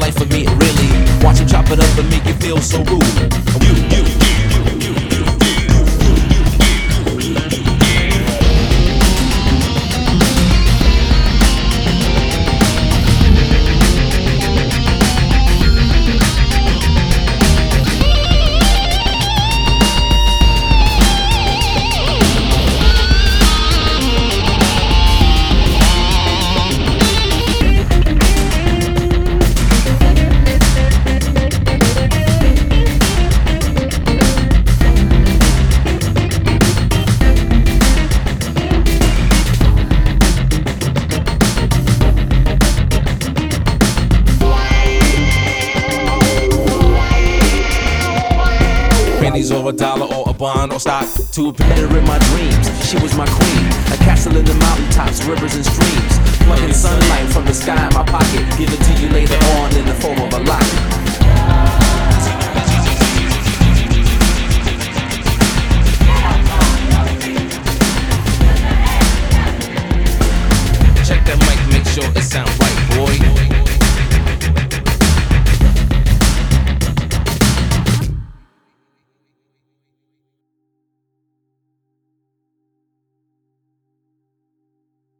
life of me, really. Watch him chop it up and make it feel so rude. pennies or a dollar or a bond or stock to better in my dreams. She was my queen, a castle in the mountaintops, rivers and streams. Plucking sunlight from the sky in my pocket, give it to you later on in the form of a lock. Check that mic, make sure it sound right.